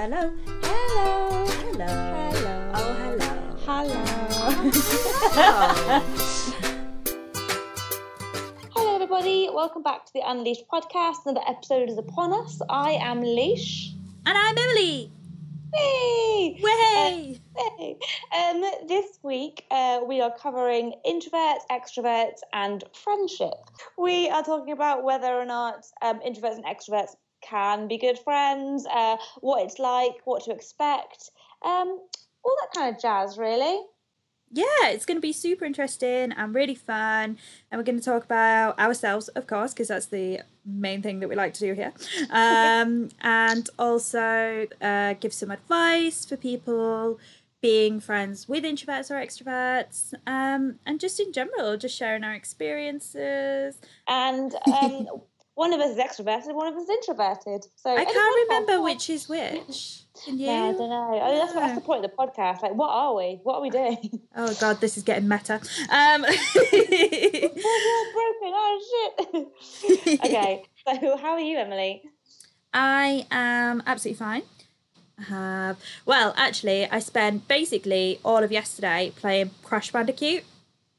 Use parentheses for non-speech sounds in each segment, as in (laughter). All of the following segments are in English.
Hello. Hello. Hello. Hello. Oh, hello. Hello. (laughs) Hello, everybody. Welcome back to the Unleashed podcast. Another episode is upon us. I am Leash. And I'm Emily. Hey! Way! Hey. Um, this week uh, we are covering introverts, extroverts, and friendship. We are talking about whether or not um, introverts and extroverts can be good friends, uh, what it's like, what to expect, um, all that kind of jazz, really. yeah, it's going to be super interesting and really fun. And we're going to talk about ourselves, of course, because that's the main thing that we like to do here. (laughs) Um, and also uh, give some advice for people being friends with introverts or extroverts. Um, and just in general, just sharing our experiences. And (laughs) um, one of us is extroverted, one of us is introverted. So I can't remember which is which. Can you? Yeah, I don't know. I mean, that's, that's the point of the podcast. Like, what are we? What are we doing? (laughs) Oh god, this is getting meta. Um, (laughs) broken. Oh shit. (laughs) okay. So, how are you, Emily? I am absolutely fine. I have well, actually, I spent basically all of yesterday playing Crash Bandicoot.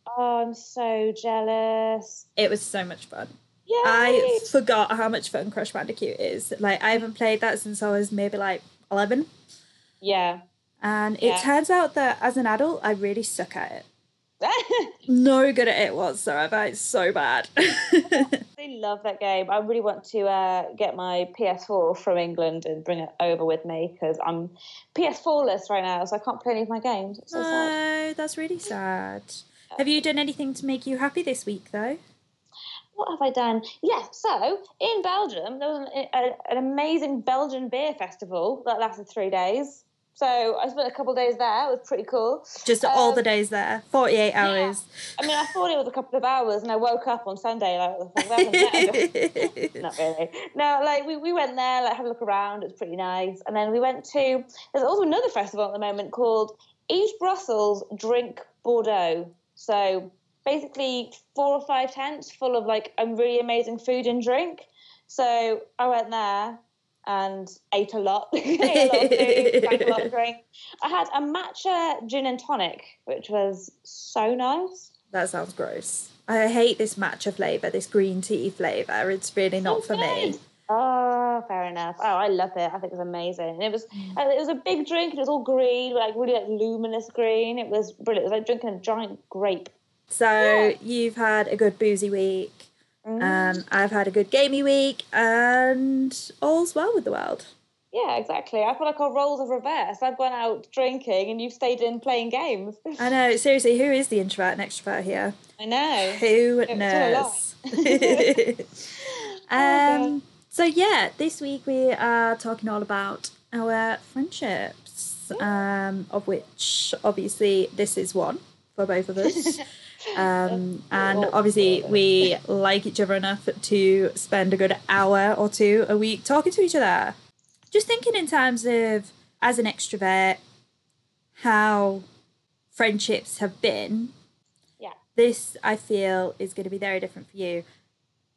Oh, I'm so jealous. It was so much fun. Yay! I forgot how much fun Crash Bandicoot is. Like I haven't played that since I was maybe like eleven, yeah. and it Yeah. turns out that as an adult, I really suck at it. (laughs) No good at it whatsoever. It's so bad. (laughs) I love that game. I really want to uh, get my PS4 from England and bring it over with me because I'm PS4less right now, so I can't play any of my games. It's so sad. that's really sad. Have you done anything to make you happy this week, though? What have I done? Yeah, so in Belgium, there was an, a, an amazing Belgian beer festival that lasted three days. So I spent a couple of days there. It was pretty cool. Just all Um, the days there, forty-eight hours. I mean, I thought it was a couple of hours, and I woke up on Sunday like, what the fuck happened there? (laughs) (laughs) Not really. No, like we, we went there, like had a look around. It was pretty nice, and then we went to. There's also another festival at the moment called Eat Brussels, Drink Bordeaux. So basically, four or five tents full of like a really amazing food and drink. So I went there and ate a lot, ate (laughs) a lot of food, drank a lot of (laughs) drink. I had a matcha gin and tonic, which was so nice. That sounds gross. I hate this matcha flavour, this green tea flavour. It's really not for me. Oh, fair enough. Oh, I love it. I think it was amazing. It was uh, it was a big drink. It was all green, like really like luminous green. It was brilliant. It was like drinking a giant grape. So Yeah. you've had a good boozy week. Mm. Um, I've had a good gamey week, and all's well with the world. Yeah, exactly. I feel like our roles are reversed. I've gone out drinking, and you've stayed in playing games. I know. Seriously, who is the introvert and extrovert here? I know. Who knows? (laughs) (laughs) Um. So yeah, this week we are talking all about our friendships. Um, of which obviously this is one for both of us. (laughs) Um, (laughs) and obviously, we like each other enough to spend a good hour or two a week talking to each other. Just thinking in terms of, as an extrovert, how friendships have been. Yeah. This, I feel, is going to be very different for you.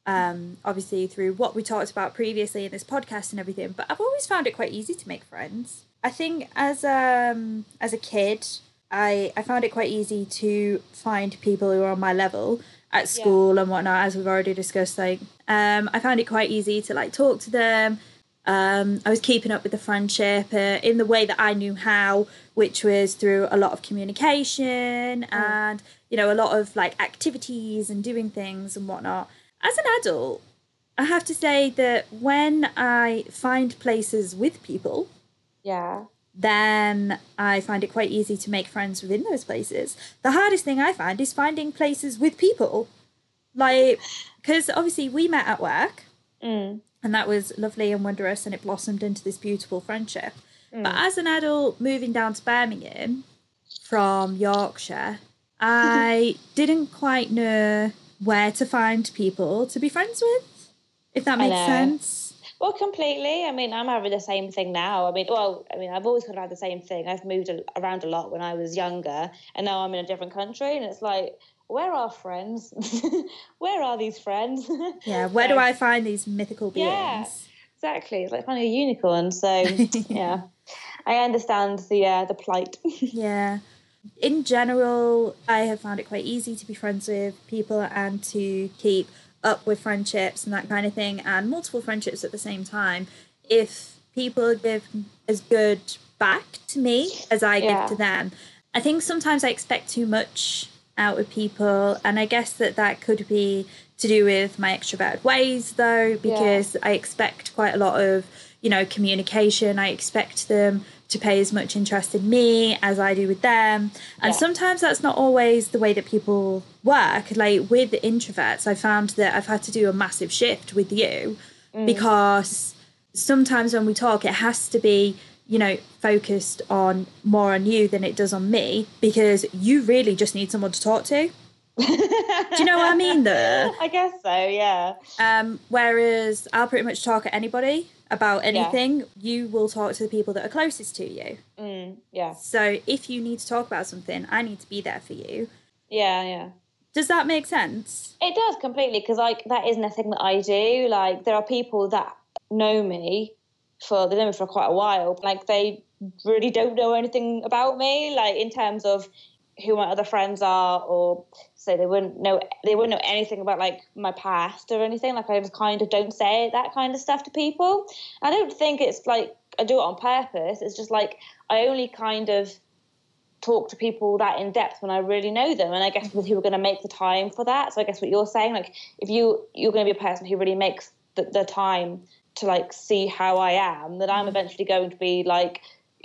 Um, obviously, through what we talked about previously in this podcast and everything, but I've always found it quite easy to make friends. I think as um as a kid, I I found it quite easy to find people who are on my level at school and whatnot, as we've already discussed. Like, um, I found it quite easy to like talk to them. Um, I was keeping up with the friendship uh, in the way that I knew how, which was through a lot of communication and you know a lot of like activities and doing things and whatnot. As an adult, I have to say that when I find places with people, Yeah. Then I find it quite easy to make friends within those places. The hardest thing I find is finding places with people. Like, because obviously we met at work Mm. and that was lovely and wondrous and it blossomed into this beautiful friendship. But as an adult moving down to Birmingham from Yorkshire, I (laughs) didn't quite know where to find people to be friends with, if that makes sense. Well, completely. I mean, I'm having the same thing now. I mean, well, I mean, I've always kind of had the same thing. I've moved a- around a lot when I was younger, and now I'm in a different country, and it's like, where are friends? (laughs) where are these friends? (laughs) Yeah, where do I find these mythical beings? Yeah. Exactly. It's like finding a unicorn. So, (laughs) yeah. I understand the uh, the plight. yeah. In general, I have found it quite easy to be friends with people and to keep up with friendships and that kind of thing, and multiple friendships at the same time. If people give as good back to me as I yeah. give to them, I think sometimes I expect too much out of people, and I guess that that could be to do with my extroverted ways, though, because yeah. I expect quite a lot of you know communication. I expect them to pay as much interest in me as I do with them. And yeah. sometimes that's not always the way that people work. Like with introverts, I found that I've had to do a massive shift with you mm. because sometimes when we talk, it has to be, you know, focused on more on you than it does on me because you really just need someone to talk to. Do you know what I mean Though (laughs) I guess so, yeah. Um, whereas I'll pretty much talk at anybody about anything, yeah. you will talk to the people that are closest to you. Mm, yeah. So if you need to talk about something, I need to be there for you. Yeah, yeah. Does that make sense? It does completely because like that isn't a thing that I do. Like there are people that know me for they know me for quite a while. Like they really don't know anything about me. Like in terms of who my other friends are or say they wouldn't know they wouldn't know anything about like my past or anything. Like i just kind of don't say that kind of stuff to people. I don't think it's like i do it on purpose. It's just like i only kind of talk to people that in depth when i really know them. And i guess with who are going to make the time for that. So i guess what you're saying like if you you're going to be a person who really makes the, the time to like see how i am that i'm mm-hmm. eventually going to be like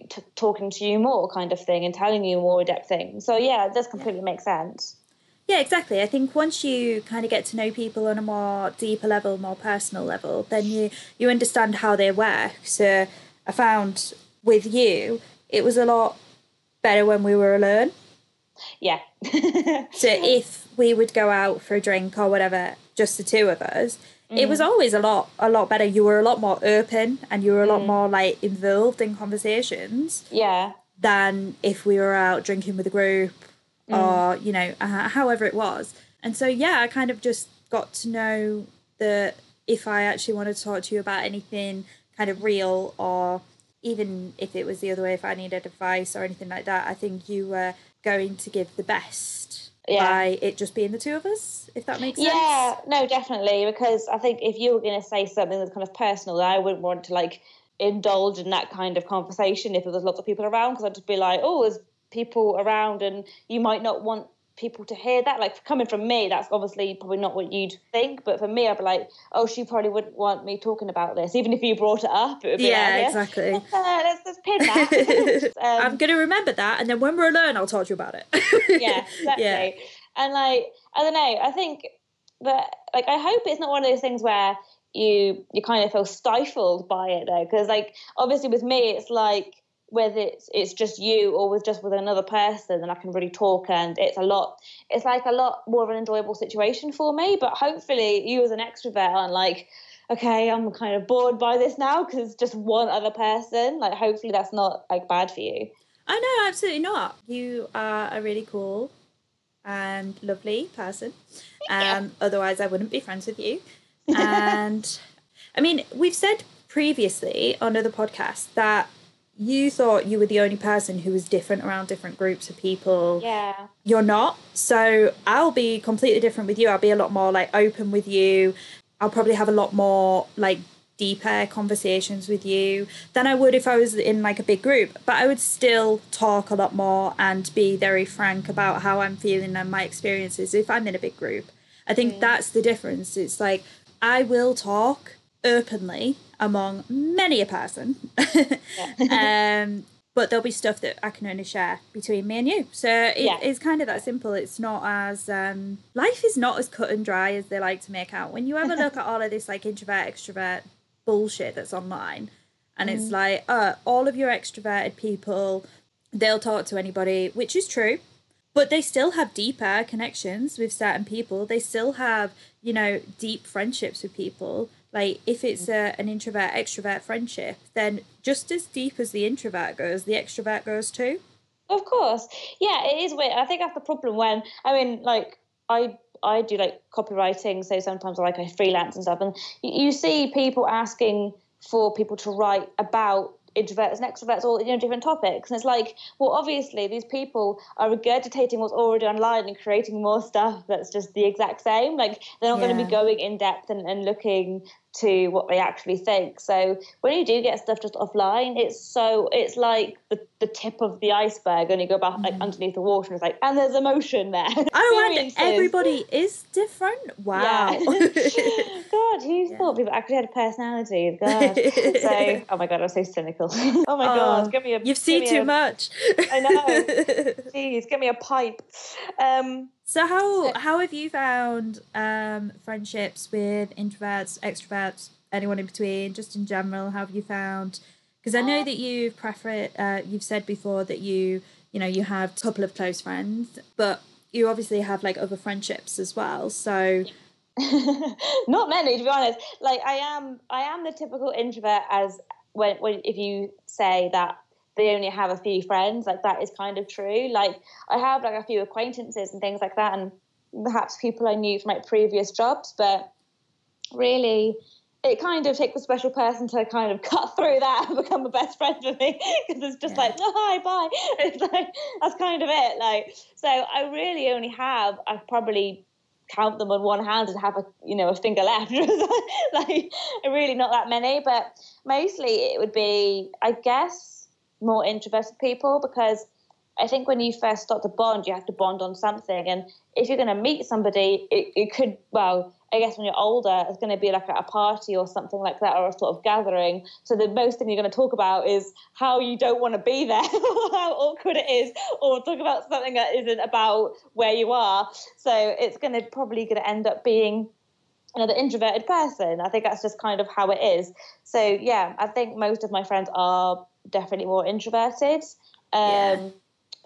t- talking to you more kind of thing and telling you more in-depth things. So yeah it does completely make sense. Yeah exactly. I think once you kind of get to know people on a more deeper level more personal level then you you understand how they work. So i found with you it was a lot better when we were alone. Yeah. (laughs) So if we would go out for a drink or whatever just the two of us Mm. It was mm. always a lot, a lot better. You were a lot more open, and you were a lot mm. more like involved in conversations. Yeah. Than if we were out drinking with a group, mm. or you know, uh, however it was. And so, yeah, I kind of just got to know that if I actually want to talk to you about anything kind of real, or even if it was the other way, if I needed advice or anything like that, I think you were going to give the best yeah. by it just being the two of us, if that makes sense. Yeah, no, definitely. Because I think if you were going to say something that's kind of personal, I wouldn't want to like indulge in that kind of conversation if there was lots of people around, because I'd just be like, oh, there's people around, and you might not want people to hear that. Like coming from me, that's obviously probably not what you'd think. But for me, I'd be like, oh, she probably wouldn't want me talking about this, even if you brought it up. It would be yeah, like, exactly. Let's, uh, let's, let's pin that. (laughs) um, I'm gonna remember that, and then when we're alone, I'll talk to you about it. yeah, (laughs) exactly. Yeah. And like, I don't know. I think that like I hope it's not one of those things where you you kind of feel stifled by it though because like obviously with me it's like whether it's it's just you or with just with another person and I can really talk and it's a lot it's like a lot more of an enjoyable situation for me but hopefully you as an extrovert aren't like okay I'm kind of bored by this now because it's just one other person. Like hopefully that's not like bad for you. I know absolutely not. You are a really cool and lovely person. Um yeah. otherwise I wouldn't be friends with you. And (laughs) I mean we've said previously on other podcasts that you thought you were the only person who was different around different groups of people. Yeah. You're not. So I'll be completely different with you. I'll be a lot more like open with you. I'll probably have a lot more like deeper conversations with you than I would if I was in like a big group. But I would still talk a lot more and be very frank about how I'm feeling and my experiences if I'm in a big group. I think mm. that's the difference. It's like I will talk openly among many a person. (laughs) um, but there'll be stuff that I can only share between me and you. So it, yeah. it's kind of that simple. It's not as um, life is not as cut and dry as they like to make out. When you ever look at all of this like introvert extrovert bullshit that's online, and mm. it's like uh, all of your extroverted people, they'll talk to anybody, which is true. But they still have deeper connections with certain people. They still have, you know, deep friendships with people like if it's a, an introvert extrovert friendship then just as deep as the introvert goes the extrovert goes too. Of course. Yeah it is weird. I think that's the problem when i mean like i i do like copywriting so sometimes like i freelance and stuff and you, you see people asking for people to write about introverts and extroverts all you know different topics and it's like well obviously these people are regurgitating what's already online and creating more stuff that's just the exact same like they're not yeah. going to be going in depth and, and looking to what they actually think. So when you do get stuff just offline, it's so it's like the, the tip of the iceberg, and you go back like mm. underneath the water, and it's like, and there's emotion there. Oh, and everybody is different. Wow. Yeah. (laughs) God, who yeah. thought people actually had personalities? (laughs) God. so, oh my God, I'm so cynical. (laughs) oh my oh, God, give me a. You've seen too a, much. I know. Please give me a pipe. Um, so how how have you found um, friendships with introverts, extroverts, anyone in between, just in general? How have you found? Because I know that you've prefer uh, you've said before that you you know you have a couple of close friends, but you obviously have like other friendships as well. So (laughs) not many to be honest. Like I am I am the typical introvert as when when if you say that they only have a few friends like that is kind of true like i have like a few acquaintances and things like that and perhaps people i knew from like previous jobs but really it kind of takes a special person to kind of (laughs) cut through that and become a best friend with me because it's just yeah. like oh, hi bye (laughs) it's like that's kind of it like so i really only have i probably count them on one hand and have a you know a finger left (laughs) like really not that many but mostly it would be i guess more introverted people because I think when you first start to bond, you have to bond on something. And if you're going to meet somebody, it, it could, well, I guess when you're older, it's going to be like at a party or something like that, or a sort of gathering. So the most thing you're going to talk about is how you don't want to be there, (laughs) how awkward it is, or talk about something that isn't about where you are. So it's going to probably going to end up being another introverted person. I think that's just kind of how it is. So yeah, I think most of my friends are definitely more introverted. Um, yeah.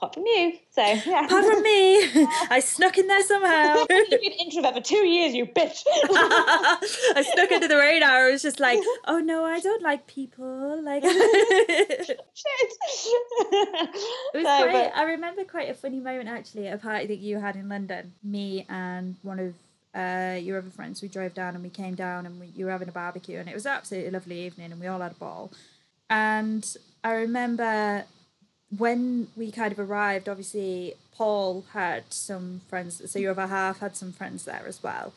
Apart from you, so yeah. Apart from me, (laughs) I snuck in there somehow. (laughs) You've been introvert for two years, you bitch. (laughs) I snuck into the radar. I was just like, oh no, I don't like people. Like, shit. it was no, quite. But... I remember quite a funny moment actually at a party that you had in London. Me and one of uh, your other friends, we drove down and we came down and we, you were having a barbecue and it was absolutely lovely evening and we all had a ball. And I remember when we kind of arrived, obviously Paul had some friends, so your other half had some friends there as well.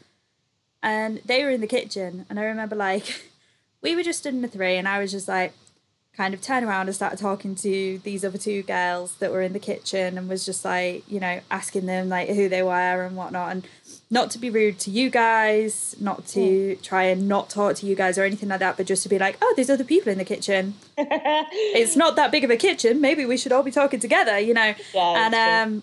And they were in the kitchen, and I remember like (laughs) we were just in the three, and I was just like kind of turn around and started talking to these other two girls that were in the kitchen and was just like, you know, asking them like who they were and whatnot. And not to be rude to you guys, not to mm. try and not talk to you guys or anything like that, but just to be like, oh, there's other people in the kitchen. (laughs) it's not that big of a kitchen. Maybe we should all be talking together, you know. Yeah, and um,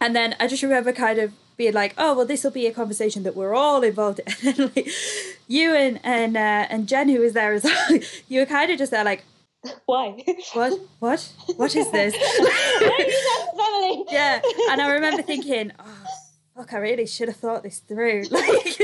and then I just remember kind of being like, oh, well, this will be a conversation that we're all involved in. (laughs) and like, you and and uh, and Jen, who was there as well, (laughs) you were kind of just there like. Why? What? What? What is this? yeah, and I remember thinking, oh, fuck, I really should have thought this through. (laughs) Like,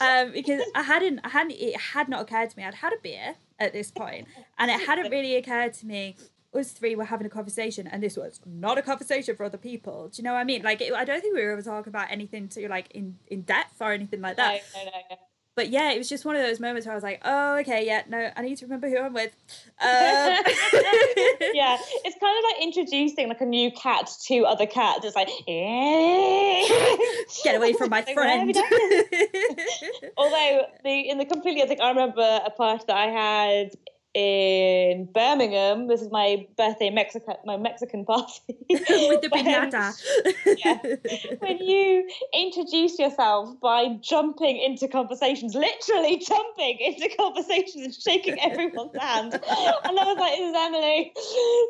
um, because I hadn't, I hadn't, it had not occurred to me. I'd had a beer at this point, and it hadn't really occurred to me. Us three were having a conversation, and this was not a conversation for other people. Do you know what I mean? Like, it, I don't think we were ever talking about anything to like in in depth or anything like that. No, no, no, but yeah, it was just one of those moments where I was like, oh, okay, yeah, no, I need to remember who I'm with. Um... (laughs) yeah, (laughs) it's kind of like introducing like a new cat to other cats. It's like, eh get away from (laughs) my friend. Although the in the completely, I think I remember a part that I had in Birmingham. This is my birthday Mexican my Mexican party (laughs) with the (laughs) piñata. yeah, when you introduce yourself by jumping into conversations, literally jumping into conversations and shaking everyone's hand, and I was like, "This is Emily.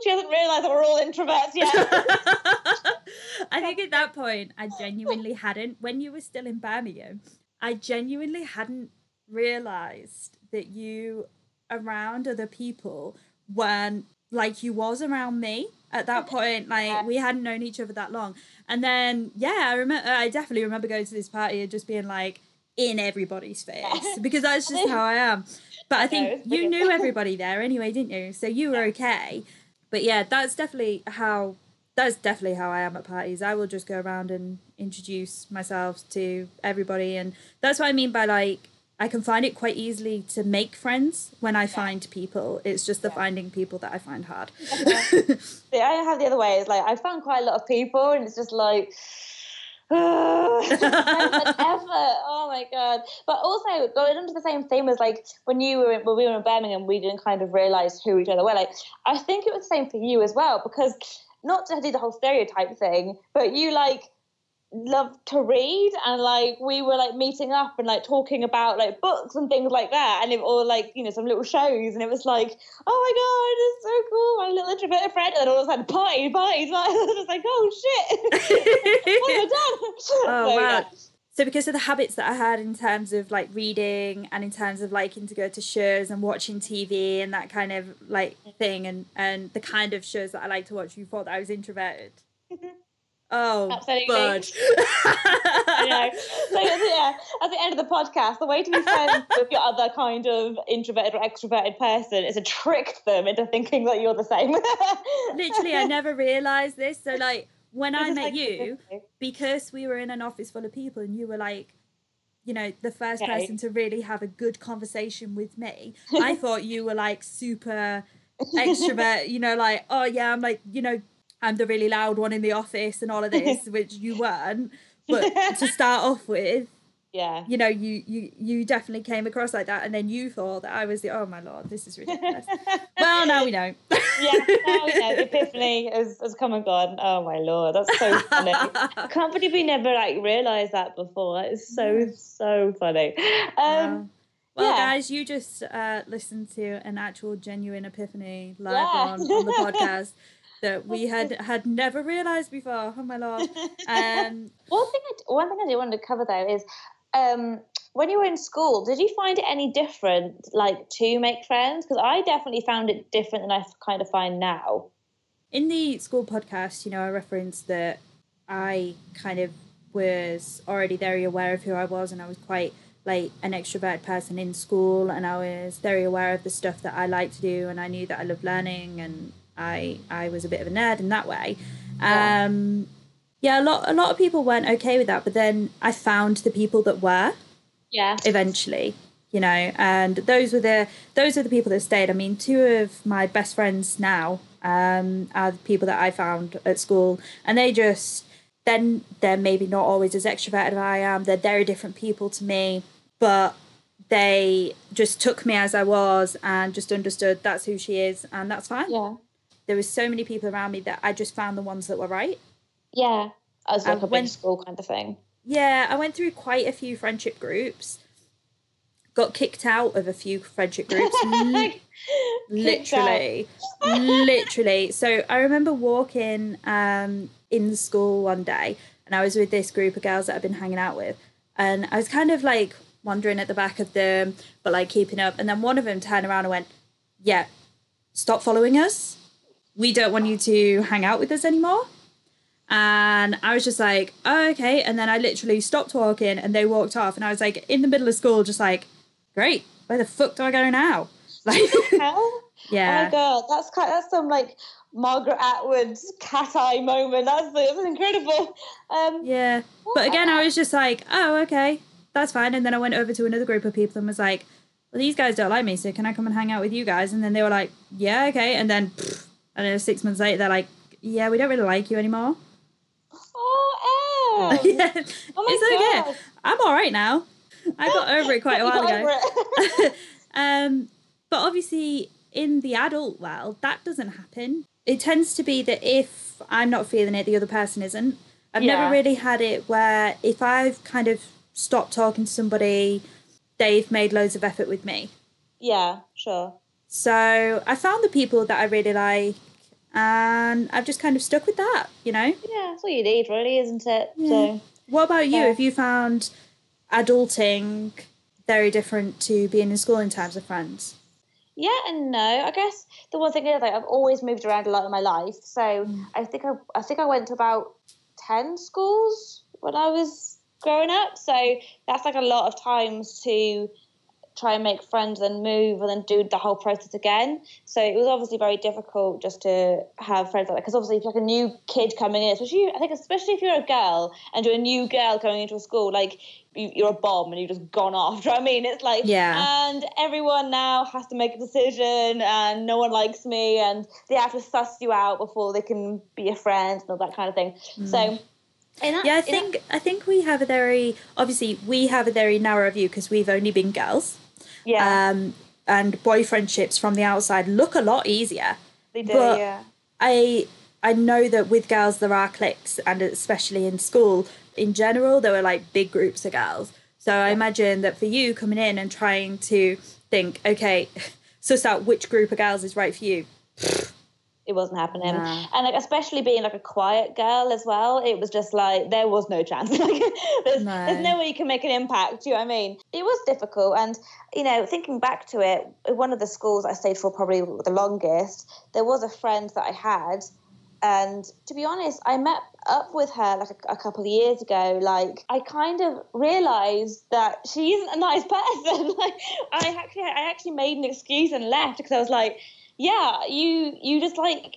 She hasn't realised that we're all introverts yet." (laughs) I think at that point, I genuinely hadn't. When you were still in Birmingham, I genuinely hadn't realised that you around other people when like you was around me at that point like we hadn't known each other that long. And then yeah i remember i definitely remember going to this party and just being like in everybody's face (laughs) because that's just how i am. But i think you knew everybody there anyway didn't you? So you were okay. But yeah that's definitely how that's definitely how i am at parties. I will just go around and introduce myself to everybody and that's what i mean by like I can find it quite easily to make friends when I find people. It's just the finding people that I find hard. (laughs) See, I have the other way. It's like I found quite a lot of people, and it's just like. (sighs) effort. (laughs) Oh my god! But also going into the same theme as like when you were when we were in Birmingham, we didn't kind of realize who each other were. Like I think it was the same for you as well because not to do the whole stereotype thing, but you like love to read and like we were like meeting up and like talking about like books and things like that and it, or like you know some little shows and it was like oh my god it's so cool my little introverted friend and all of a sudden party party party (laughs) I was like oh shit (laughs) what have I done (laughs) Oh So, wow. yeah. So because of the habits that I had in terms of like reading and in terms of liking to go to shows and watching TV and that kind of like thing and and the kind of shows that I like to watch, you thought that I was introverted. Mm-hmm. Oh, Absolutely. bud. (laughs) I know. So yeah, at the end of the podcast, the way to be friends (laughs) with your other kind of introverted or extroverted person is to trick them into thinking that you're the same. (laughs) Literally, I never realized this. So like when I met like- you, because we were in an office full of people and you were like you know the first Okay. person to really have a good conversation with me i thought you were like super extrovert you know like oh yeah i'm like you know i'm the really loud one in the office and all of this (laughs) which you weren't but to (laughs) start off with Yeah. you know you you you definitely came across like that and then you thought that i was the oh my lord this is ridiculous (laughs) well now we know yeah, now we know. Epiphany has, has come and gone. Oh my lord, that's so funny. I can't believe we never like realised that before. It's so so funny. Um, Wow. Well, yeah. guys, you just uh, listened to an actual genuine epiphany live Yeah. on, on the podcast that we had had never realised before. Oh my lord! (laughs) Um, One thing, I, one thing I do want to cover though is, um, when you were in school, did you find it any different, like to make friends? Because I definitely found it different than I kind of find now. in the school podcast, you know, I referenced that I kind of was already very aware of who I was, and I was quite like an extrovert person in school, and I was very aware of the stuff that I like to do, and I knew that I loved learning, and I I was a bit of a nerd in that way. Yeah. Um, yeah, a lot a lot of people weren't okay with that, but then I found the people that were Yeah. eventually you know and those were the those are the people that stayed i mean two of my best friends now um are the people that i found at school and they just then they're maybe not always as extroverted as i am they're very different people to me but they just took me as i was and just understood that's who she is and that's fine Yeah. There was so many people around me that i just found the ones that were right Yeah. As like a big school kind of thing. Yeah, I went through quite a few friendship groups. Got kicked out of a few friendship groups. (laughs) literally, literally. So I remember walking um, in school one day, and I was with this group of girls that I've been hanging out with, and I was kind of like wandering at the back of them, but like keeping up. And then one of them turned around and went, "Yeah, stop following us. We don't want you to hang out with us anymore." And I was just like, oh, okay. And then I literally stopped walking and they walked off. And I was like, in the middle of school, just like, great. Where the fuck do I go now? (laughs) Like, Hell? (laughs) Oh yeah. my god, that's kind that's some like Margaret Atwood's cat eye moment. That's that was incredible. Um, Yeah. But again, I was just like, oh, okay. That's fine. And then I went over to another group of people and was like, well, these guys don't like me. So can I come and hang out with you guys? And then they were like, yeah, okay. And then, pfft, I don't know, six months later, they're like, yeah, we don't really like you anymore. Oh, (laughs) yeah. Oh my it's God. okay. I'm all right now. I got (laughs) over it quite a while ago. (laughs) um, but obviously, in the adult world, that doesn't happen. It tends to be that if I'm not feeling it, the other person isn't. I've Yeah. never really had it where if I've kind of stopped talking to somebody, they've made loads of effort with me. yeah, sure. So I found the people that I really like, and I've just kind of stuck with that, you know? Yeah, that's all you need, really, isn't it? Yeah. So What about you? Yeah. Have you found adulting very different to being in school in terms of friends? yeah and no. I guess the one thing is like I've always moved around a lot in my life. So Mm. I think I I think I went to about ten schools when I was growing up. So that's like a lot of times to try and make friends and move and then do the whole process again. So it was obviously very difficult just to have friends like that because obviously if you're like a new kid coming in, especially I think especially if you're a girl and you're a new girl coming into a school, like you're a bomb and you've just gone off. (laughs) Do you know what I mean? It's like, yeah. And everyone now has to make a decision, and no one likes me, and they have to suss you out before they can be a friend and all that kind of thing. Mm. So. That, yeah, I think that, I think we have a very obviously we have a very narrow view because we've only been girls. Yeah. Um, and boyfriendships from the outside look a lot easier. They do, but yeah. I I know that with girls there are cliques, and especially in school, in general, there were like big groups of girls. So I imagine that for you coming in and trying to think, okay, (laughs) suss out which group of girls is right for you. It wasn't happening, and like especially being like a quiet girl as well, it was just like there was no chance. (laughs) like there's no. there's no way you can make an impact. Do you know what I mean? It was difficult, and you know, thinking back to it, one of the schools I stayed for probably the longest, there was a friend that I had and to be honest, I met up with her like a, a, couple of years ago. Like I kind of realized that she isn't a nice (laughs) person. like I actually, I actually made an excuse and left because I was like, yeah, you, you just like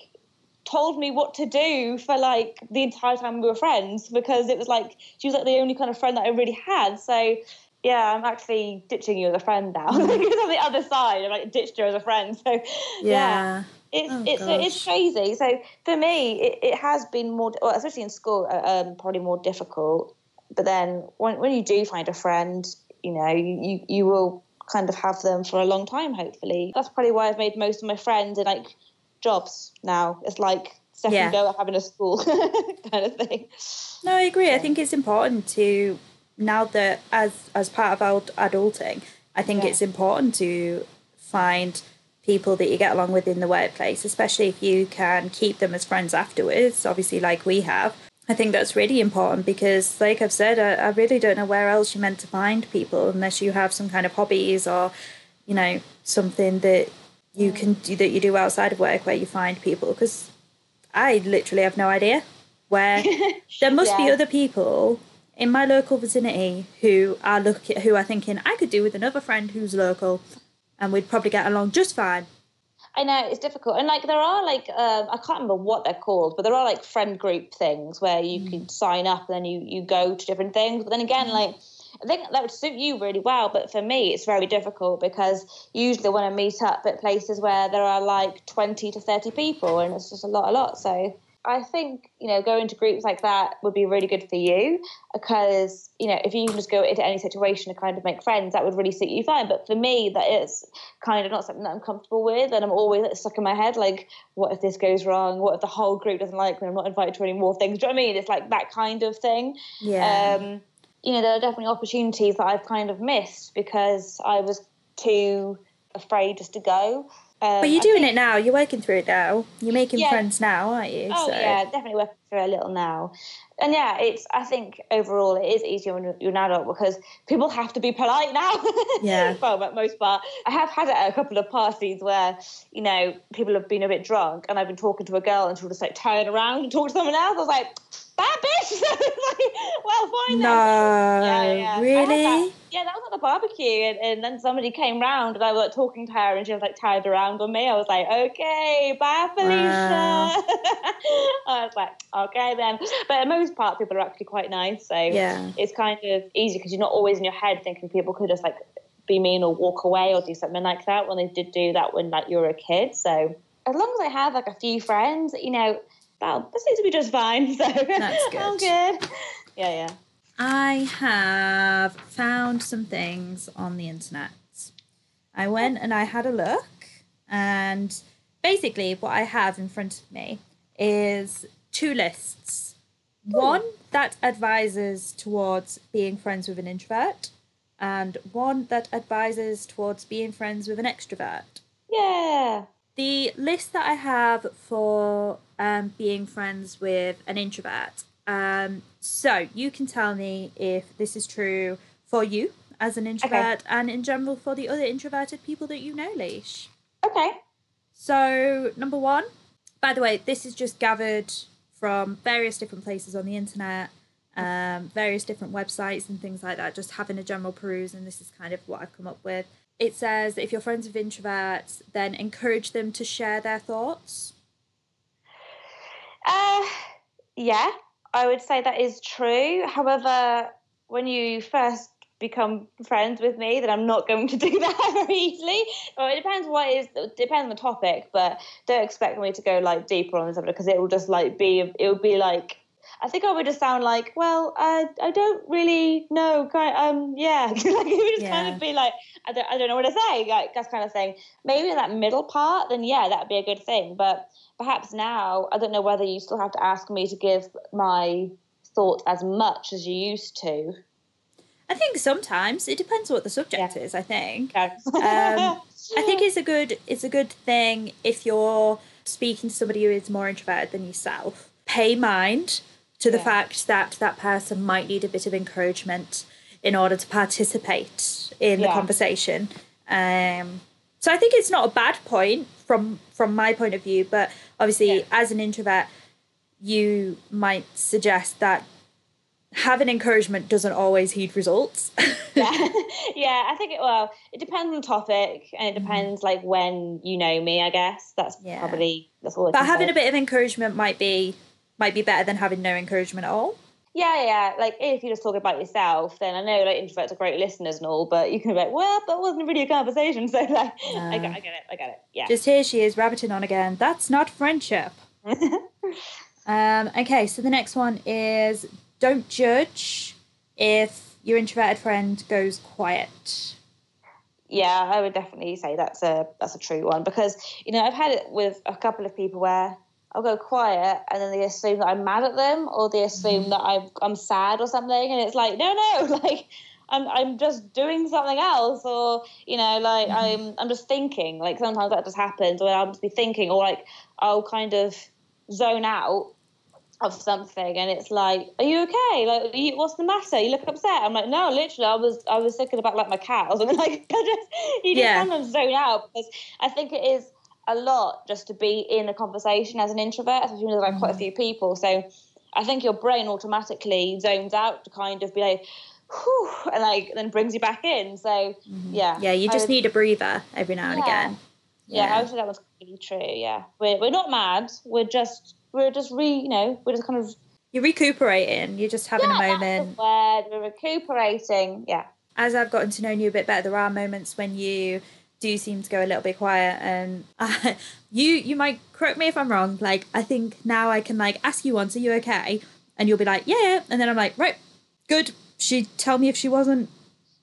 told me what to do for like the entire time we were friends because it was like she was like the only kind of friend that I really had. So yeah, I'm actually ditching you as a friend now (laughs) because on the other side, I'm like ditched her as a friend. So yeah. yeah. It's oh, it's it's crazy. So for me, it, it has been more, well, especially in school, uh, um, probably more difficult. But then when when you do find a friend, you know, you, you you will kind of have them for a long time. Hopefully, that's probably why I've made most of my friends in like jobs now. It's like stepping yeah. go at having a school (laughs) kind of thing. No, I agree. I think it's important to now that as as part of our adulting, I think yeah. it's important to find people that you get along with in the workplace, especially if you can keep them as friends afterwards, obviously, like we have. I think that's really important because, like I've said, I, I really don't know where else you're meant to find people unless you have some kind of hobbies or, you know, something that you can do that you do outside of work where you find people. Because I literally have no idea where (laughs) there must yeah. be other people in my local vicinity who are looking, who are thinking I could do with another friend who's local and we'd probably get along just fine. I know it's difficult, and like there are like um, I can't remember what they're called, but there are like friend group things where you mm. can sign up and then you you go to different things. But then again, mm. like I think that would suit you really well, but for me, it's very difficult because usually when I want to meet up at places where there are like twenty to thirty people, and it's just a lot, a lot. So I think, you know, going to groups like that would be really good for you because, you know, if you can just go into any situation to kind of make friends, that would really suit you fine. But for me, that is kind of not something that I'm comfortable with. And I'm always stuck in my head, like, what if this goes wrong? What if the whole group doesn't like me? I'm not invited to any more things. Do you know what I mean? It's like that kind of thing. Yeah. Um, you know, there are definitely opportunities that I've kind of missed because I was too afraid just to go. Um, but you're doing think, it now. You're working through it now. You're making yeah. friends now, aren't you? Oh so. yeah, definitely working a little now. And yeah, it's. I think overall it is easier when you're an adult because people have to be polite now. (laughs) Yeah. well, at most part, I have had it at a couple of parties where you know people have been a bit drunk and I've been talking to a girl and she'll just like turn around and talk to someone else. I was like that bitch. (laughs) well, fine no, then. Yeah, yeah. Really? Yeah, that was at the barbecue, and, and then somebody came round, and I was like talking to her, and she was like tied around on me. I was like, okay, bye, Felicia. Wow. (laughs) I was like, okay then. But for most part, people are actually quite nice, so yeah, it's kind of easy because you're not always in your head thinking people could just like be mean or walk away or do something like that when they did do that when like you were a kid. So as long as I have like a few friends, you know, well, that seems to be just fine. So that's (laughs) good. I'm good. Yeah, yeah. I have found some things on the internet. I went and I had a look, and basically, what I have in front of me is two lists. One that advises towards being friends with an introvert, and one that advises towards being friends with an extrovert. Yeah. The list that I have for um, being friends with an introvert. Um, so you can tell me if this is true for you as an introvert okay. and in general for the other introverted people that you know, Leash. Okay. So, number one, by the way, this is just gathered from various different places on the internet, um, various different websites and things like that, just having a general peruse, and this is kind of what I've come up with it says if you're friends with introverts, then encourage them to share their thoughts. Uh, yeah, I would say that is true. However, when you first become friends with me, then I'm not going to do (laughs) that very easily. Well, it depends what is it depends on the topic, but don't expect me to go like deeper on the subject because it will just like be it will be like I think I would just sound like, well, I I don't really know. Kind um, yeah, (laughs) like it would just Yeah. kind of be like, I don't, I don't know what to say, like that kind of thing. Maybe in that middle part, then yeah, that'd be a good thing. But perhaps now, I don't know whether you still have to ask me to give my thought as much as you used to. I think sometimes it depends what the subject Yeah. is. I think. Okay. Um, (laughs) I think it's a good it's a good thing if you're speaking to somebody who is more introverted than yourself. Pay mind to the Yeah. fact that that person might need a bit of encouragement in order to participate in the conversation. Um, so I think it's not a bad point from from my point of view, but obviously Yeah. as an introvert, you might suggest that having encouragement doesn't always heed results. yeah, (laughs) (laughs) yeah. I think it. Well, it depends on the topic, and it depends like when you know me. I guess that's Mm-hmm. Yeah. probably that's all. I But having say. a bit of encouragement might be might be better than having no encouragement at all. Yeah, yeah. Like if you're just talk about yourself, then I know like introverts are great listeners and all, but you can be like, well, that wasn't really a conversation. (laughs) So like, I, get, I get it, I get it. Yeah. Just here she is rabbiting on again. That's not friendship. Um, okay, so the next one is don't judge if your introverted friend goes quiet. yeah, I would definitely say that's a that's a true one because you know I've had it with a couple of people where I'll go quiet and then they assume that I'm mad at them or they assume mm-hmm. that I'm I'm sad or something, and it's like no, no, (laughs) like. I'm, I'm just doing something else or you know like mm-hmm. I'm I'm just thinking like sometimes that just happens or I'll just be thinking or like I'll kind of zone out of something and it's like are you okay like you, what's the matter you look upset i'm like no literally i was i was thinking about like my cat (laughs) or something like I just, you just Yeah. sometimes zone out because i think it is a lot just to be in a conversation as an introvert especially there's like quite a mm-hmm. few people so i think your brain automatically zones out to kind of be like whew, and like then brings you back in so mm-hmm. yeah Yeah, you just would- need a breather every now and Yeah. again. yeah, Yeah. I would say that was completely true. Yeah, we're we're not mad. We're just we're just re you know we're just kind of You're recuperating. You're just having yeah, a moment. word. We're recuperating. Yeah, As I've gotten to know you a bit better, there are moments when you do seem to go a little bit quiet, and (laughs) you you might correct me if I'm wrong. Like I think now I can like ask you once, "Are you okay?" And you'll be like, "Yeah,", yeah," and then I'm like, "Right, good." She'd tell me if she wasn't.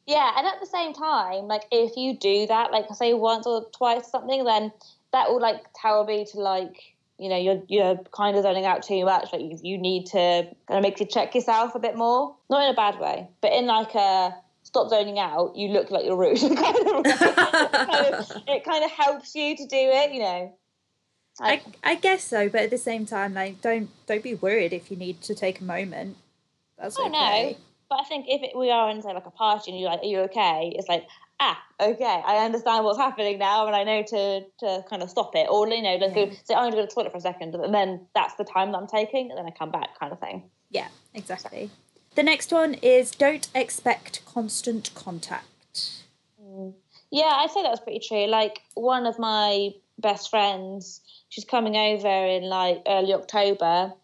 yeah. And at the same time, like if you do that, like say once or twice or something, then that will like tell me to like you know you're you're kind of zoning out too much. Like you, you need to kind of make you check yourself a bit more. Not in a bad way, but in like a stop zoning out. You look like you're rude. (laughs) kind of, it, kind of, (laughs) it kind of helps you to do it. You know. I, I guess so, but at the same time, like don't don't be worried if you need to take a moment. That's Oh okay. no, but I think if it, we are in say like a party and you're like, "Are you okay?" It's like, ah, okay, I understand what's happening now, and I know to to kind of stop it, or you know, Yeah. go say, "I'm going to go to the toilet for a second, and then that's the time that I'm taking, and then I come back, kind of thing. Yeah, exactly. The next one is don't expect constant contact. Yeah, I'd say that was pretty true. Like one of my best friends, she's coming over in like early October.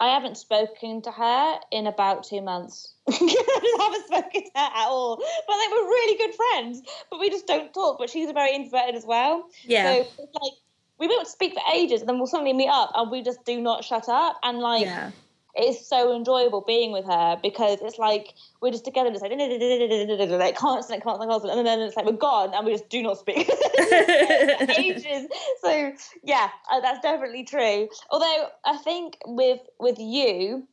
I haven't spoken to her in about two months. (laughs) (laughs) I haven't spoken to her at all. But like we're really good friends, but we just don't talk. But she's very introverted as well. Yeah. So it's like we won't speak for ages, and then we'll suddenly meet up, and we just do not shut up. And like yeah. It's so enjoyable being with her because it's like we're just together, just like like constant, constant, constant, and then it's like we're gone and we just do not speak (laughs) (laughs) ages. So yeah, uh, that's definitely true. Although I think with with you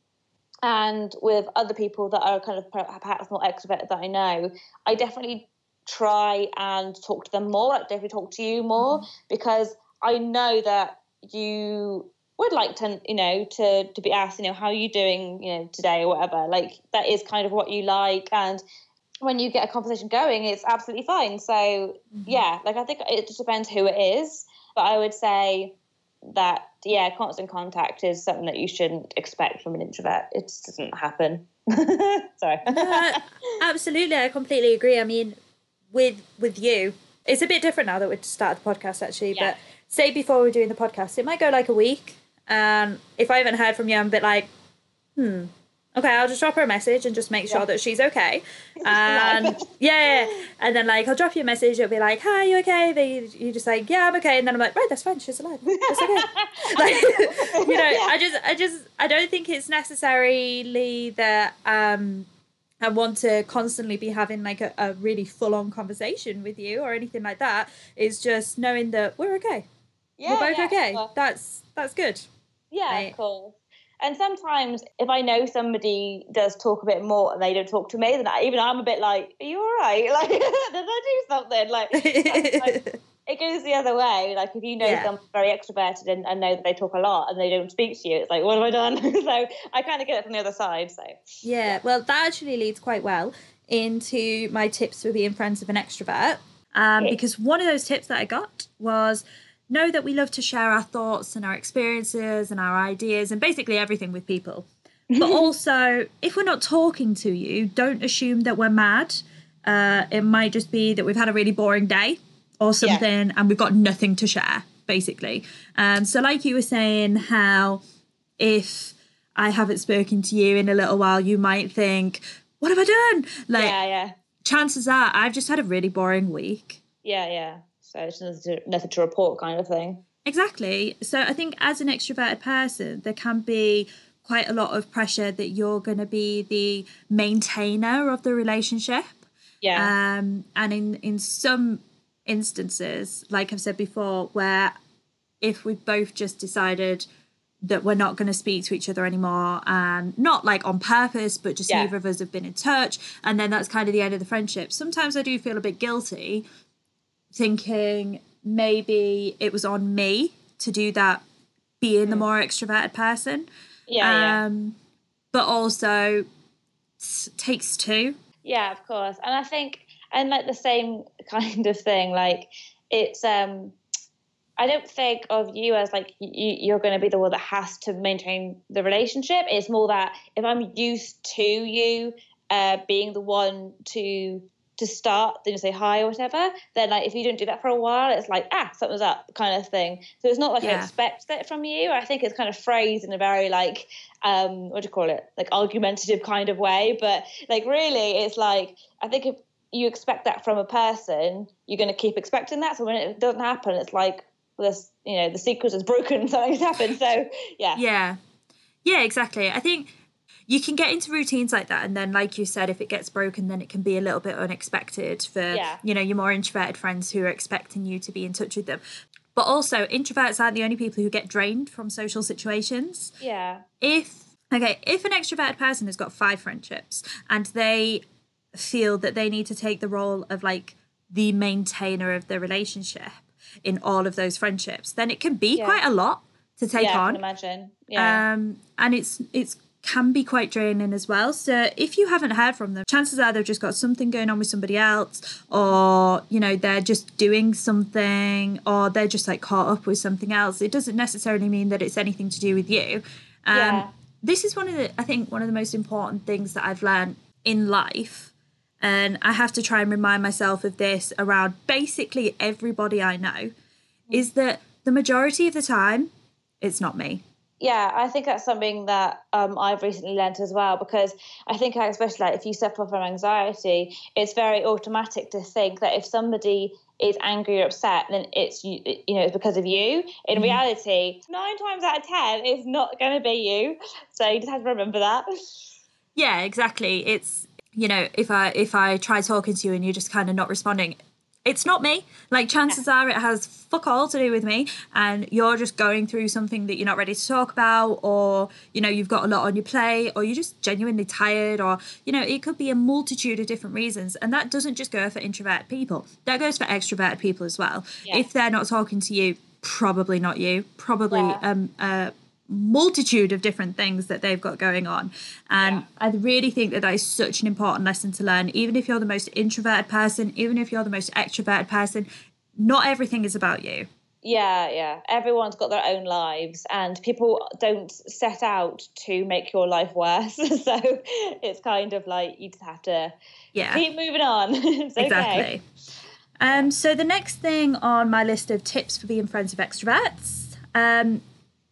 and with other people that are kind of perhaps more extroverted that I know, I definitely try and talk to them more. Like definitely talk to you more because I know that you would like to you know to to be asked you know how are you doing you know today or whatever like that is kind of what you like and when you get a conversation going it's absolutely fine so yeah like i think it just depends who it is but i would say that yeah constant contact is something that you shouldn't expect from an introvert it just doesn't happen (laughs) sorry Uh, absolutely, I completely agree. I mean, with with you, It's a bit different now that we've started the podcast, actually. Yeah. But say before we're doing the podcast, it might go like a week. And if I haven't heard from you, I'm a bit like, hmm, okay, I'll just drop her a message and just make sure Yeah. that she's okay. (laughs) And yeah, and then like I'll drop you a message. It'll be like, "Hi, you okay?" They you just like, "Yeah, I'm okay." And then I'm like, "Right, that's fine. She's alive. That's okay." (laughs) like, (laughs) you know, Yeah. I just, I just, I don't think it's necessarily that um I want to constantly be having like a, a really full on conversation with you or anything like that. It's just knowing that we're okay. Yeah, we're both yeah, okay. well, That's that's good. Yeah, Right. of course. And sometimes if I know somebody does talk a bit more and they don't talk to me, then I, even I'm a bit like, "Are you all right? (laughs) Like, (laughs) did I do something?" Like, (laughs) it goes the other way. Like if you know Yeah. someone's very extroverted and, and know that they talk a lot and they don't speak to you, it's like, what have I done? so I kind of get it from the other side. So Yeah, well, that actually leads quite well into my tips for being friends with an extrovert. Um. Because one of those tips that I got was know that we love to share our thoughts and our experiences and our ideas and basically everything with people. (laughs) But also, if we're not talking to you, don't assume that we're mad. Uh, it might just be that we've had a really boring day or something and we've got nothing to share, basically. Um, so, like you were saying, how if I haven't spoken to you in a little while, you might think, What have I done? Like, yeah, yeah, chances are I've just had a really boring week. yeah, yeah. So it's nothing to, nothing to report, kind of thing. Exactly. So I think as an extroverted person, there can be quite a lot of pressure that you're going to be the maintainer of the relationship. Yeah, Um, and in, in some instances, like I've said before, where if we both just decided that we're not going to speak to each other anymore and not like on purpose, but just Yeah. neither of us have been in touch, and then that's kind of the end of the friendship. Sometimes I do feel a bit guilty thinking maybe it was on me to do that, being the more extroverted person. Yeah, yeah. Um, but also takes two. Yeah, of course. And I think, and like the same (laughs) kind of thing, like it's, um, I don't think of you as like you, you're going to be the one that has to maintain the relationship. It's more that if I'm used to you uh, being the one to to start, then you say hi or whatever. Then like if you don't do that for a while, it's like ah something's up kind of thing. So it's not like I expect that from you. I think it's kind of phrased in a very like um what do you call it like argumentative kind of way. But like really, it's like I think if you expect that from a person, you're going to keep expecting that. So when it doesn't happen, it's like this, you know, the secret is broken, (laughs) something's happened. So yeah, Yeah. Yeah, exactly. I think you can get into routines like that and then like you said if it gets broken then it can be a little bit unexpected for Yeah. you know your more introverted friends who are expecting you to be in touch with them but also introverts aren't the only people who get drained from social situations yeah, if okay if an extroverted person has got five friendships and they feel that they need to take the role of like the maintainer of the relationship in all of those friendships then it can be Yeah. quite a lot to take yeah, I on can imagine. Yeah, um, and it's it's can be quite draining as well. So if you haven't heard from them, chances are they've just got something going on with somebody else, or you know they're just doing something, or they're just like caught up with something else. It doesn't necessarily mean that it's anything to do with you. Um, Yeah. This is one of the I think one of the most important things that I've learned in life. And I have to try and remind myself of this around basically everybody I know is that the majority of the time, it's not me. Yeah, I think that's something that um, I've recently learnt as well because I think, especially like if you suffer from anxiety, it's very automatic to think that if somebody is angry or upset, then it's you, you know, it's because of you. In reality, nine times out of ten, it's not going to be you. So you just have to remember that. Yeah, exactly. It's you know, if I if I try talking to you and you're just kind of not responding, it's not me. Like chances are it has fuck all to do with me and you're just going through something that you're not ready to talk about or you know, you've got a lot on your plate or you're just genuinely tired or you know, it could be a multitude of different reasons and that doesn't just go for introverted people. That goes for extroverted people as well. Yeah. If they're not talking to you, probably not you. Probably Yeah. um uh multitude of different things that they've got going on. And Yeah. I really think that that is such an important lesson to learn. Even if you're the most introverted person, even if you're the most extroverted person, not everything is about you. Yeah, yeah. Everyone's got their own lives, and people don't set out to make your life worse. (laughs) so it's kind of like you just have to Yeah. keep moving on. (laughs) it's okay. Exactly. Um, so the next thing on my list of tips for being friends with extroverts, um,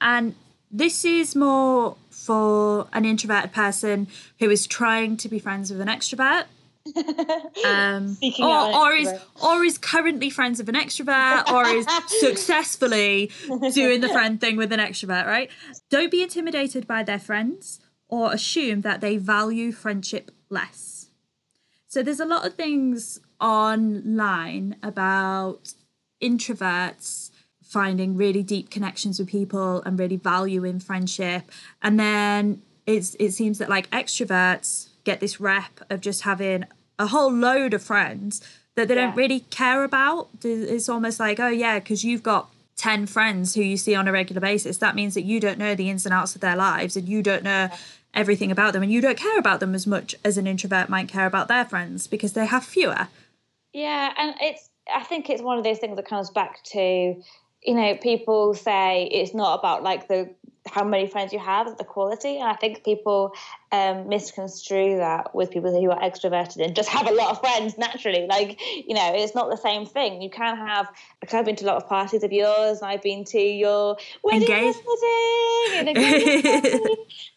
and this is more for an introverted person who is trying to be friends with an extrovert. (laughs) Um, or, or is or is currently friends with an extrovert or is (laughs) successfully doing the friend thing with an extrovert right? Don't be intimidated by their friends or assume that they value friendship less. So there's a lot of things online about introverts finding really deep connections with people and really valuing friendship. And then it's it seems that like extroverts get this rep of just having a whole load of friends that they don't really care about. It's almost like oh yeah because you've got 10 friends who you see on a regular basis that means that you don't know the ins and outs of their lives and you don't know everything about them. And you don't care about them as much as an introvert might care about their friends because they have fewer. Yeah, and it's I think it's one of those things that comes back to, you know, people say it's not about like the how many friends you have, the quality. And I think people um, misconstrue that with people who are extroverted and just have a lot of friends naturally. Like, you know, it's not the same thing. You can have, like, I've been to a lot of parties of yours, and I've been to your wedding wedding and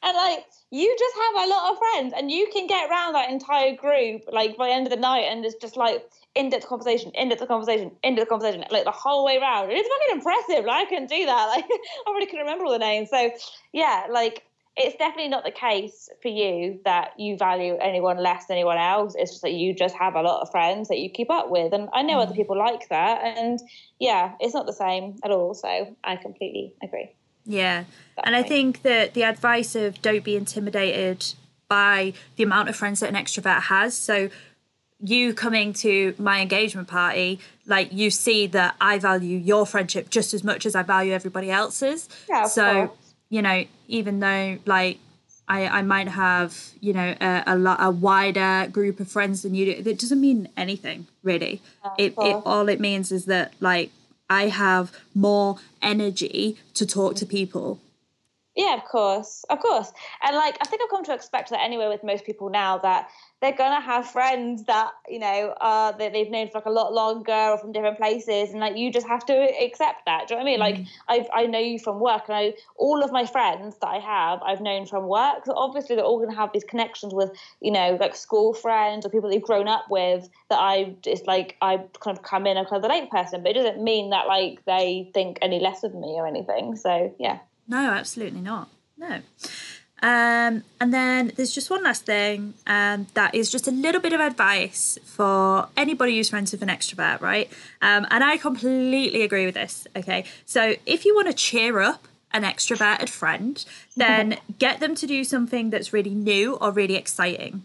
and like, you just have a lot of friends, and you can get around that entire group, like, by the end of the night, and it's just like, in-depth conversation, in-depth conversation, in-depth conversation, like the whole way around. It's fucking impressive. Like, I couldn't do that. (laughs) Like, I really couldn't remember all the names. So, yeah, like, it's definitely not the case for you that you value anyone less than anyone else. It's just that you just have a lot of friends that you keep up with. And I know other mm. people like that. And yeah, it's not the same at all. So I completely agree. Yeah. That And I think that the advice of don't be intimidated by the amount of friends that an extrovert has. So you coming to my engagement party, like you see that I value your friendship just as much as I value everybody else's. Yeah, of so, course. you know, even though like I, I might have, you know, a, a, a wider group of friends than you do, that doesn't mean anything really. it, it all it means is that like I have more energy to talk to people Yeah, of course, of course. And like, I think I've come to expect that anyway with most people now that they're gonna have friends that you know uh, that they've known for like a lot longer or from different places, and like you just have to accept that. Do you know what I mean? Like, I I know you from work, and I all of my friends that I have, I've known from work. So obviously, they're all gonna have these connections with you know like school friends or people they've grown up with that I just like I kind of come in a kind of the late person, but it doesn't mean that like they think any less of me or anything. So yeah. No, absolutely not. No. Um, and then there's just one last thing um, that is just a little bit of advice for anybody who's friends with an extrovert, right? Um, and I completely agree with this. Okay. So if you want to cheer up an extroverted friend, (laughs) then get them to do something that's really new or really exciting.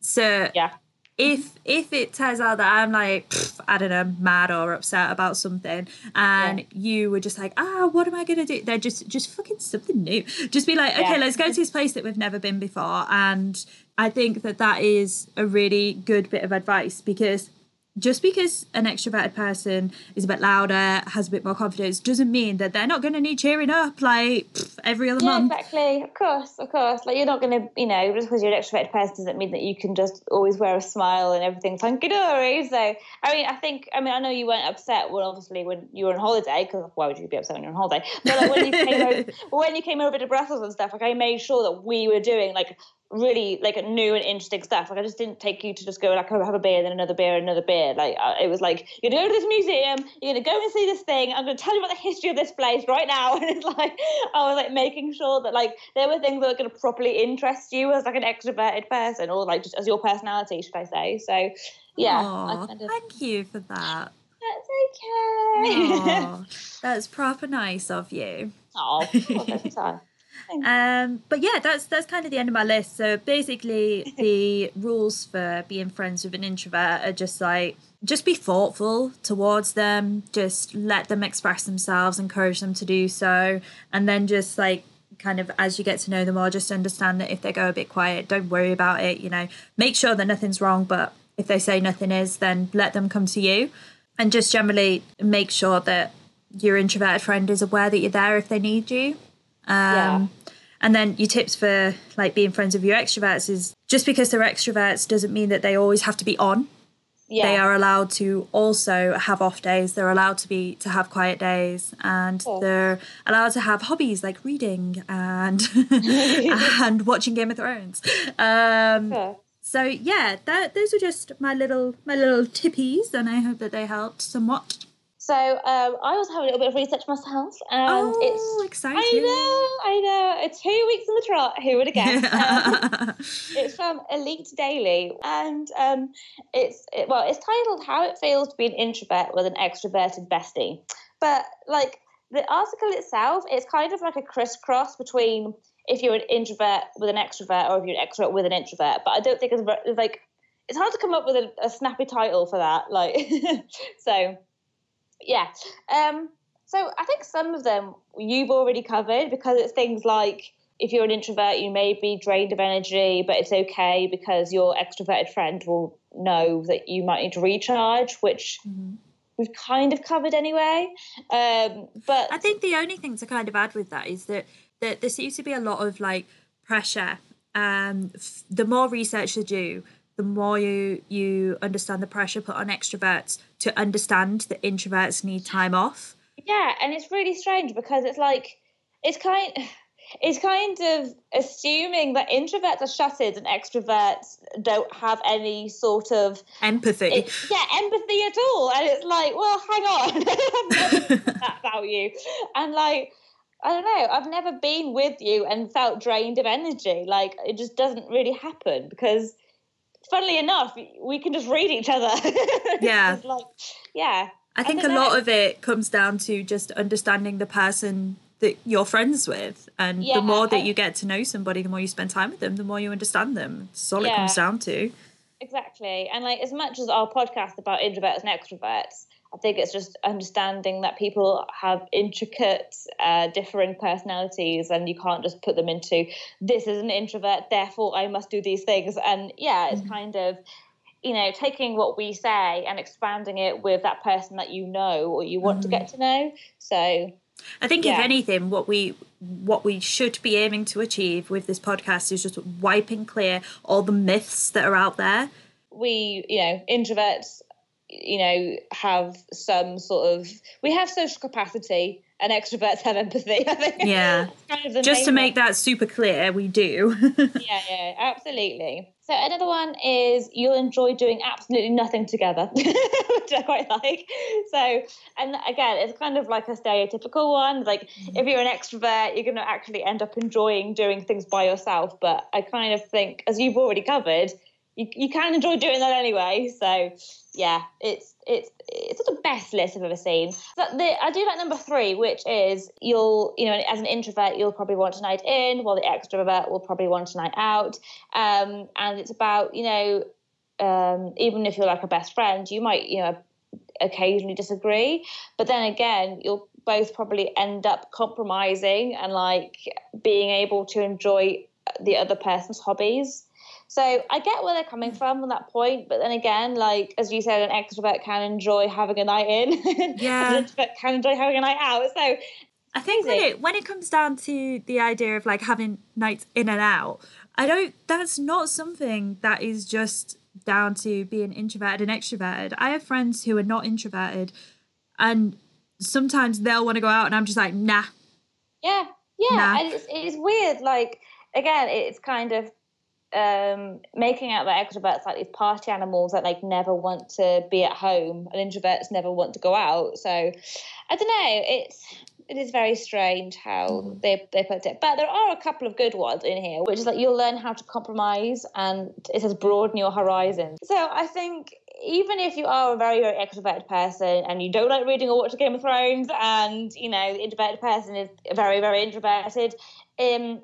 So Yeah. If if it turns out that I'm like pff, I don't know mad or upset about something and Yeah. you were just like ah what am I gonna do they're just just fucking something new just be like okay Yeah. let's go to this place that we've never been before and I think that that is a really good bit of advice because just because an extroverted person is a bit louder has a bit more confidence doesn't mean that they're not going to need cheering up like pff, every other Yeah, month exactly. Of course, of course. Like you're not going to, you know, just because you're an extroverted person doesn't mean that you can just always wear a smile and everything's hunky dory. So, I mean, I think, I mean, I know you weren't upset when obviously when you were on holiday because why would you be upset when you're on holiday? But like when you came over, (laughs) when you came over to Brussels and stuff, like I made sure that we were doing like really like new and interesting stuff. Like I just didn't take you to just go like have a beer, then another beer, another beer. Like uh, it was like you're gonna go to this museum, you're gonna go and see this thing. I'm gonna tell you about the history of this place right now. (laughs) And it's like I was like making sure that like there were things that were gonna properly interest you as like an extroverted person, or like just as your personality, should I say? So yeah, Aw, I kind of, thank you for that that's okay. Aw, (laughs) that's proper nice of you oh. (laughs) Um, but yeah, that's that's kind of the end of my list. So basically, (laughs) the rules for being friends with an introvert are just like just be thoughtful towards them, just let them express themselves, encourage them to do so, and then just like kind of as you get to know them more, just understand that if they go a bit quiet, don't worry about it. You know, make sure that nothing's wrong, but if they say nothing is, then let them come to you, and just generally make sure that your introverted friend is aware that you're there if they need you. Um, Yeah. And then your tips for like being friends with your extroverts is just because they're extroverts doesn't mean that they always have to be on. Yeah. they are allowed to also have off days they're allowed to be to have quiet days and they're allowed to have hobbies like reading and (laughs) and watching game of thrones um so yeah that those are just my little my little tippies and i hope that they helped somewhat So um, I was having a little bit of research myself, and oh it's exciting I know, I know. Two weeks in the trot. Who would have guessed? (laughs) Um, it's from Elite Daily, and um, it's it, well, it's titled "How It Feels to Be an Introvert with an Extroverted Bestie." But like the article itself, it's kind of like a crisscross between if you're an introvert with an extrovert, or if you're an extrovert with an introvert. But I don't think it's like it's hard to come up with a, a snappy title for that. Like, (laughs) so yeah. Um, so I think some of them you've already covered because it's things like if you're an introvert, you may be drained of energy, but it's okay because your extroverted friend will know that you might need to recharge, which Mhm. we've kind of covered anyway. Um, but I think the only thing to kind of add with that is that, that there seems to be a lot of like pressure. Um, f- the more research you do, the more you you understand the pressure put on extroverts to understand that introverts need time off. Yeah, and it's really strange because it's like it's kind it's kind of assuming that introverts are shuttered and extroverts don't have any sort of Empathy. it, yeah empathy at all. And it's like well hang on. (laughs) I've never thought that about you. And like i don't know. I've never been with you and felt drained of energy. Like it just doesn't really happen because funnily enough we can just read each other (laughs) Yeah. like yeah I think a don't lot of it comes down to just understanding the person that you're friends with. And Yeah, the more that I- you get to know somebody, the more you spend time with them, the more you understand them. That's all it comes down to. Exactly. And like as much as our podcast about introverts and extroverts, I think it's just understanding that people have intricate, uh, differing personalities, and you can't just put them into this is an introvert, therefore I must do these things. And yeah, it's kind of, you know, taking what we say and expanding it with that person that you know or you want to get to know. So I think if anything, what we what we should be aiming to achieve with this podcast is just wiping clear all the myths that are out there. we, you know, introverts, you know, have some sort of we have social capacity, and extroverts have empathy. I think. Yeah. (laughs) Kind of Just to make that super clear, we do. (laughs) Yeah, yeah, absolutely. So another one is you'll enjoy doing absolutely nothing together, (laughs) which I quite like. So, and again, it's kind of like a stereotypical one. Like mm-hmm. if you're an extrovert, you're going to actually end up enjoying doing things by yourself. But I kind of think, as you've already covered, you, you can enjoy doing that anyway. So yeah, it's it's it's not the best list I've ever seen. But the, I do like number three, which is you'll you know as an introvert you'll probably want a night in, while the extrovert will probably want a night out. Um, and it's about you know um, even if you're like a best friend, you might you know occasionally disagree, but then again you'll both probably end up compromising and like being able to enjoy the other person's hobbies. So I get where they're coming from on that point, but then again, like as you said, an extrovert can enjoy having a night in. (laughs) Yeah. an introvert can enjoy having a night out. So I think when it when it comes down to the idea of like having nights in and out, I don't. That's not something that is just down to being introverted and extroverted. I have friends who are not introverted, and sometimes they'll want to go out, and I'm just like, nah. yeah, yeah, Nah. and it's, it's weird. Like again, it's kind of um, making out that extroverts like these party animals that like never want to be at home, and introverts never want to go out. So I don't know. It's it is very strange how they they put it, but there are a couple of good ones in here, which is like you'll learn how to compromise, and it says broaden your horizons. So I think. Even if you are a very, very extroverted person and you don't like reading or watching Game of Thrones, and you know the introverted person is very, very introverted, um,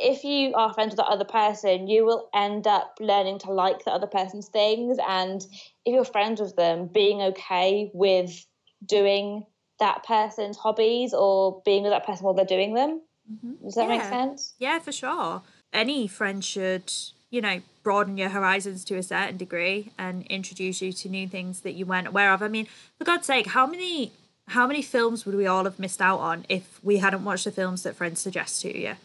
if you are friends with that other person, you will end up learning to like the other person's things. And if you're friends with them, being okay with doing that person's hobbies or being with that person while they're doing them. Mm-hmm. Does that make sense? Yeah, for sure. Any friend should, you know, broaden your horizons to a certain degree and introduce you to new things that you weren't aware of. I mean, for God's sake, how many how many films would we all have missed out on if we hadn't watched the films that friends suggest to you?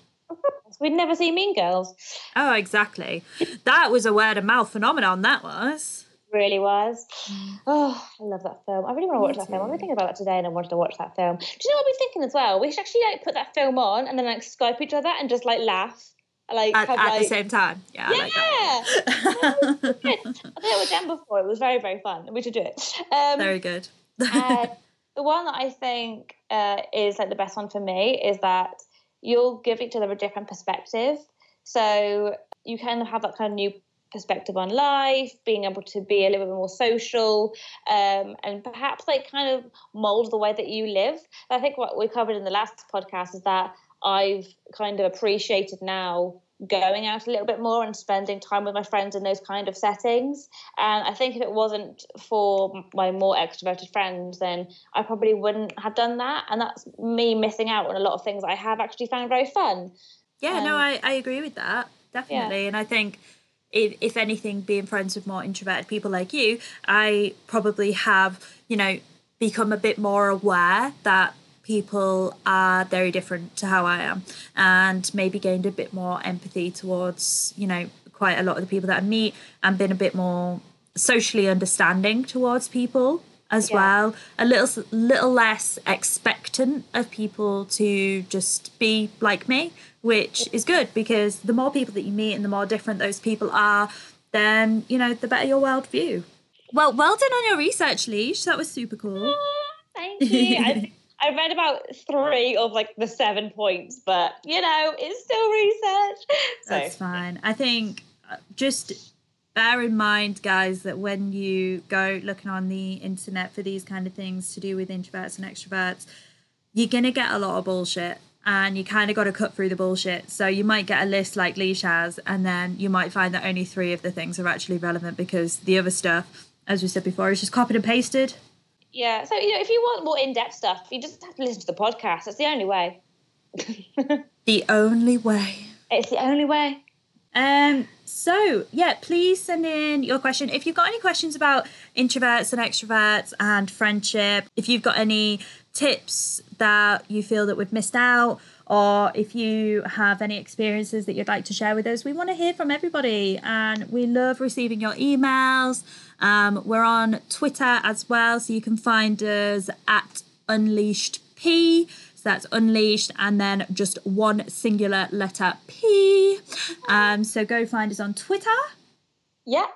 We'd never seen Mean Girls. Oh, exactly. That was a word of mouth phenomenon. That was. really was. Mm. Oh, I love that film. I really want to Me watch that film. I've been thinking about that today and I wanted to watch that film. Do you know what I've been thinking as well? We should actually like put that film on and then like Skype each other and just like laugh. Like At, have, at like, the same time. Yeah, I like that. Yeah. (laughs) I think it before. It was very, very fun. We should do it. Um, Very good. uh, the one that I think uh, is like the best one for me is that you'll give each other a different perspective. So you kind of have that kind of new perspective on life, being able to be a little bit more social, um, and perhaps like kind of mold the way that you live. I think what we covered in the last podcast is that I've kind of appreciated now going out a little bit more and spending time with my friends in those kind of settings. And I think if it wasn't for my more extroverted friends, then I probably wouldn't have done that. And that's me missing out on a lot of things I have actually found very fun. Yeah, no, Um, I, I agree with that. Definitely. And I think if, if anything, being friends with more introverted people like you, I probably have, you know, become a bit more aware that people are very different to how I am and maybe gained a bit more empathy towards, you know, quite a lot of the people that I meet and been a bit more socially understanding towards people as Yeah. well a little little less expectant of people to just be like me which is good because the more people that you meet and the more different those people are then you know the better your worldview well well done on your research leash that was super cool ah, Thank you. (laughs) I, read about three of like the seven points, but you know, it's still research. So That's fine. I think uh, just bear in mind, guys, that when you go looking on the internet for these kind of things to do with introverts and extroverts, you're going to get a lot of bullshit. And you kind of got to cut through the bullshit. So you might get a list like Leash has, and then you might find that only three of the things are actually relevant because the other stuff, as we said before, is just copied and pasted. Yeah, so you know, if you want more in-depth stuff, you just have to listen to the podcast. That's the only way. (laughs) The only way. It's the only way. Um, so yeah, please send in your question. If you've got any questions about introverts and extroverts and friendship, if you've got any tips that you feel that we've missed out, or if you have any experiences that you'd like to share with us, we want to hear from everybody and we love receiving your emails. Um, we're on Twitter as well, so you can find us at Unleashed P. That's unleashed and then just one singular letter P. Um, so go find us on Twitter. Yeah.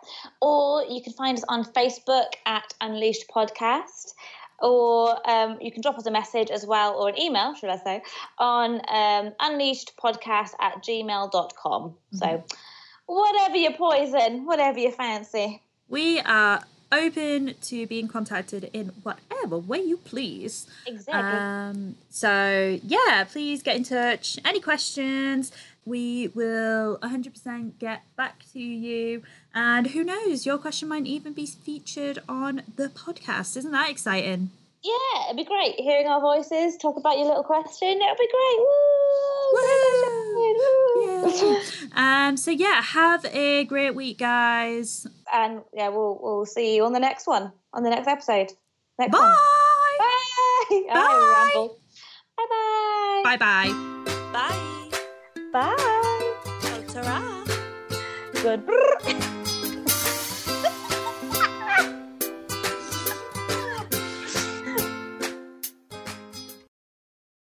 Or you can find us on Facebook at Unleashed Podcast. Or um, you can drop us a message as well, or an email, should I say, on um, unleashedpodcast at gmail.com. So whatever your poison, whatever you fancy. We are open to being contacted in whatever way you please. Exactly. Um, so yeah, please get in touch. Any questions? We will 100% get back to you. And who knows, your question might even be featured on the podcast. Isn't that exciting? yeah, it'd be great hearing our voices, talk about your little question. It'll be great. Woo! Woo! Yeah. (laughs) um, so yeah, have a great week, guys. And yeah, we'll we'll see you on the next one, on the next episode. Next Bye. one. Bye. Bye. (laughs) I ramble. Bye Bye bye. bye. Bye. Ta-ra. Good. (laughs)